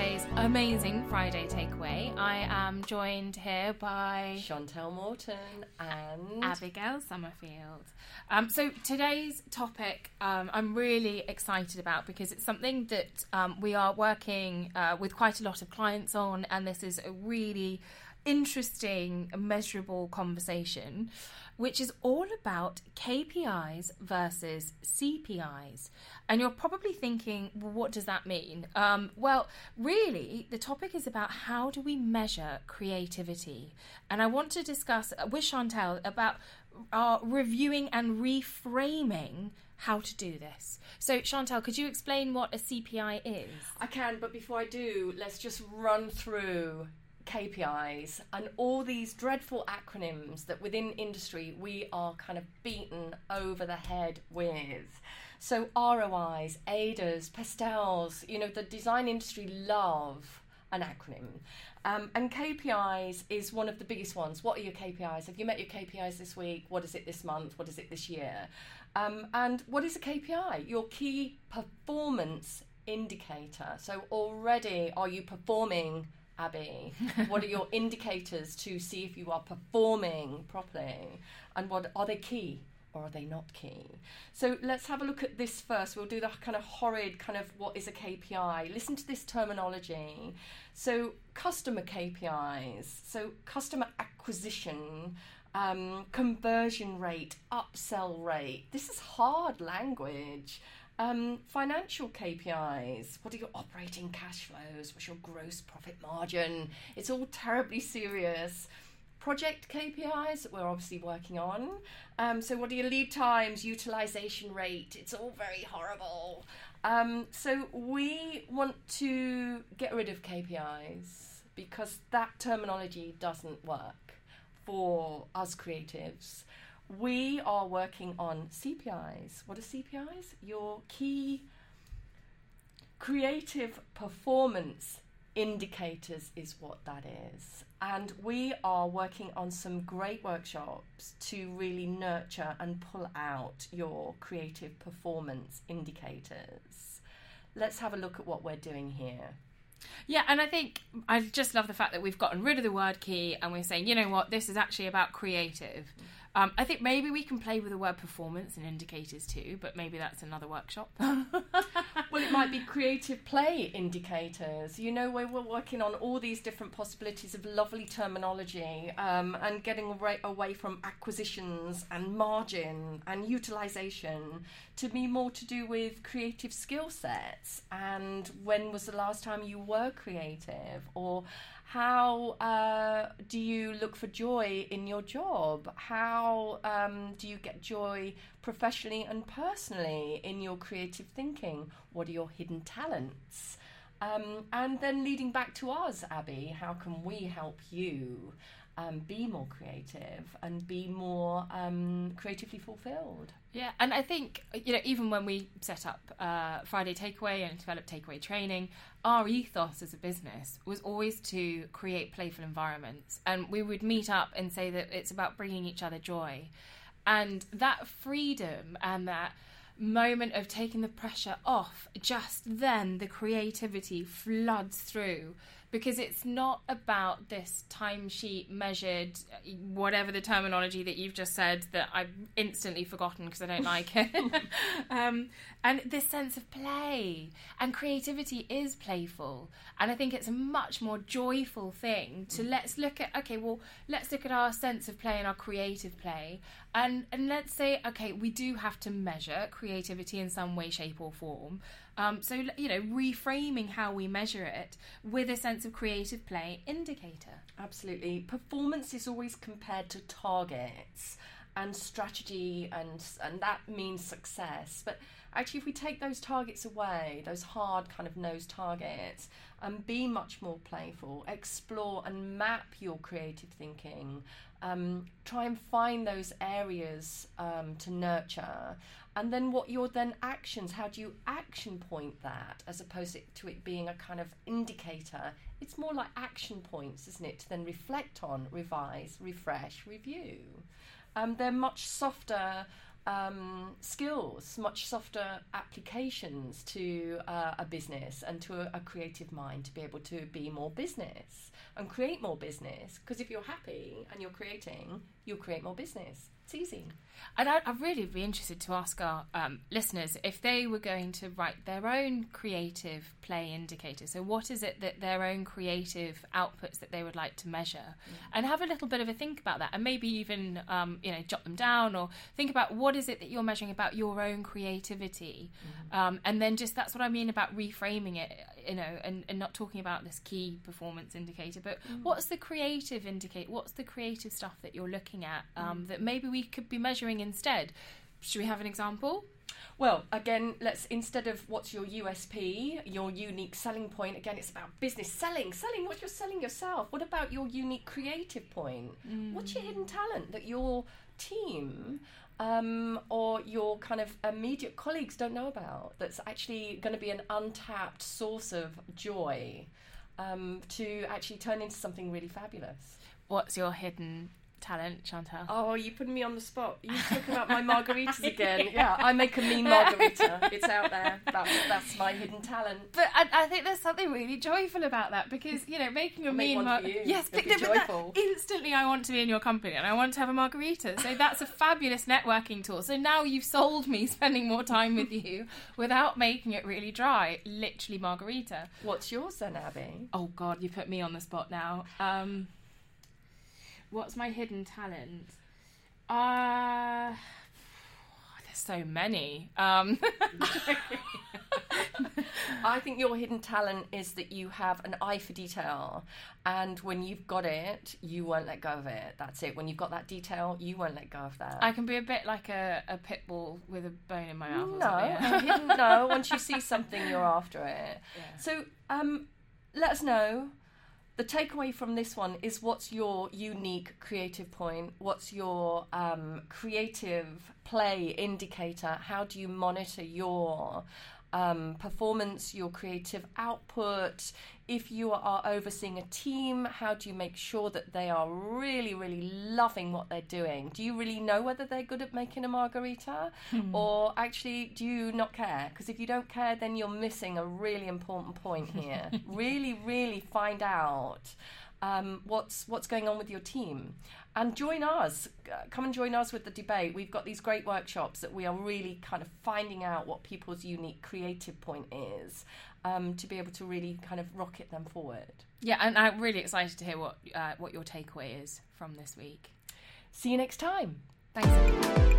today's amazing Friday takeaway. I am joined here by Chantel Morton and Abigail Summerfield. Um, so today's topic um, I'm really excited about because it's something that um, we are working uh, with quite a lot of clients on, and this is a really interesting, measurable conversation, which is all about KPIs versus CPIs. And you're probably thinking, well, what does that mean? Um, well, really, the topic is about how do we measure creativity. And I want to discuss with Chantel about uh, reviewing and reframing how to do this. So, Chantel, could you explain what a CPI is? I can, but before I do, let's just run through KPIs and all these dreadful acronyms that within industry we are kind of beaten over the head with. So ROIs, AIDAs, PESTELs, you know, the design industry love an acronym. Um, and KPIs is one of the biggest ones. What are your KPIs? Have you met your KPIs this week? What is it this month? What is it this year? Um, and what is a KPI? Your key performance indicator. So already are you performing Abby? what are your indicators to see if you are performing properly? And what are they key? Or are they not key? So let's have a look at this first. We'll do the kind of horrid kind of what is a KPI. Listen to this terminology. So, customer KPIs, so customer acquisition, um, conversion rate, upsell rate. This is hard language. Um, financial KPIs. What are your operating cash flows? What's your gross profit margin? It's all terribly serious. Project KPIs that we're obviously working on. Um, so, what are your lead times, utilization rate? It's all very horrible. Um, so, we want to get rid of KPIs because that terminology doesn't work for us creatives we are working on CPIs. What are CPIs? Your key creative performance indicators is what that is. And we are working on some great workshops to really nurture and pull out your creative performance indicators. Let's have a look at what we're doing here. Yeah, and I think I just love the fact that we've gotten rid of the word key and we're saying, you know what, this is actually about creative. Um, I think maybe we can play with the word performance and indicators too, but maybe that's another workshop. well, it might be creative play indicators. You know, we're, we're working on all these different possibilities of lovely terminology um, and getting away, away from acquisitions and margin and utilization to be more to do with creative skill sets and when was the last time you were creative or how uh, do you look for joy in your job? How um, do you get joy professionally and personally in your creative thinking? What are your hidden talents? Um, and then leading back to us, Abby, how can we help you um, be more creative and be more um, creatively fulfilled. Yeah, and I think you know even when we set up uh, Friday Takeaway and developed takeaway training, our ethos as a business was always to create playful environments, and we would meet up and say that it's about bringing each other joy, and that freedom and that moment of taking the pressure off, just then the creativity floods through because it's not about this timesheet measured, whatever the terminology that you've just said that I've instantly forgotten because I don't like it. um, and this sense of play and creativity is playful. And I think it's a much more joyful thing to let's look at, okay, well, let's look at our sense of play and our creative play. And, and let's say, okay, we do have to measure creativity in some way, shape, or form. Um, so, you know, reframing how we measure it with a sense of creative play indicator. Absolutely. Performance is always compared to targets and strategy, and, and that means success. But actually, if we take those targets away, those hard kind of nose targets, and be much more playful, explore and map your creative thinking, um, try and find those areas um, to nurture. And then what your then actions how do you action point that as opposed to it being a kind of indicator? It's more like action points isn't it to then reflect on revise refresh review. Um, they're much softer um, skills, much softer applications to uh, a business and to a, a creative mind to be able to be more business and create more business. Because if you're happy and you're creating, you'll create more business. Easy. And I, I'd really be interested to ask our um, listeners if they were going to write their own creative play indicator. So, what is it that their own creative outputs that they would like to measure, mm. and have a little bit of a think about that, and maybe even um, you know jot them down or think about what is it that you're measuring about your own creativity, mm. um, and then just that's what I mean about reframing it, you know, and, and not talking about this key performance indicator, but mm. what's the creative indicator? What's the creative stuff that you're looking at um, mm. that maybe we could be measuring instead? Should we have an example? Well, again, let's instead of what's your USP, your unique selling point, again, it's about business selling. Selling what you're selling yourself. What about your unique creative point? Mm. What's your hidden talent that your team um, or your kind of immediate colleagues don't know about that's actually going to be an untapped source of joy um, to actually turn into something really fabulous? What's your hidden talent, Chantel. Oh, you putting me on the spot. You talking about my margaritas again? Yeah, I make a mean margarita. It's out there. That's, that's my hidden talent. But I, I, think there's something really joyful about that because you know making a I'll mean margarita. Yes, but, but that, instantly I want to be in your company and I want to have a margarita. So that's a fabulous networking tool. So now you've sold me spending more time with you without making it really dry. Literally margarita. What's yours then, Abby? Oh God, you put me on the spot now. Um, What's my hidden talent? Uh there's so many. Um I think your hidden talent is that you have an eye for detail, and when you've got it, you won't let go of it. That's it. When you've got that detail, you won't let go of that. I can be a bit like a, a pit bull with a bone in my mouth. No, hidden, no. Once you see something, you're after it. Yeah. So, um, let us know the takeaway from this one is what's your unique creative point? What's your um, creative play indicator? How do you monitor your um, performance, your creative output. If you are overseeing a team, how do you make sure that they are really, really loving what they're doing? Do you really know whether they're good at making a margarita? Hmm. Or actually, do you not care? Because if you don't care, then you're missing a really important point here. really, really find out um, what's what's going on with your team. And join us come and join us with the debate. We've got these great workshops that we are really kind of finding out what people's unique creative point is um, to be able to really kind of rocket them forward. Yeah and i'm really excited to hear what uh, what your takeaway is from this week. See you next time. Thanks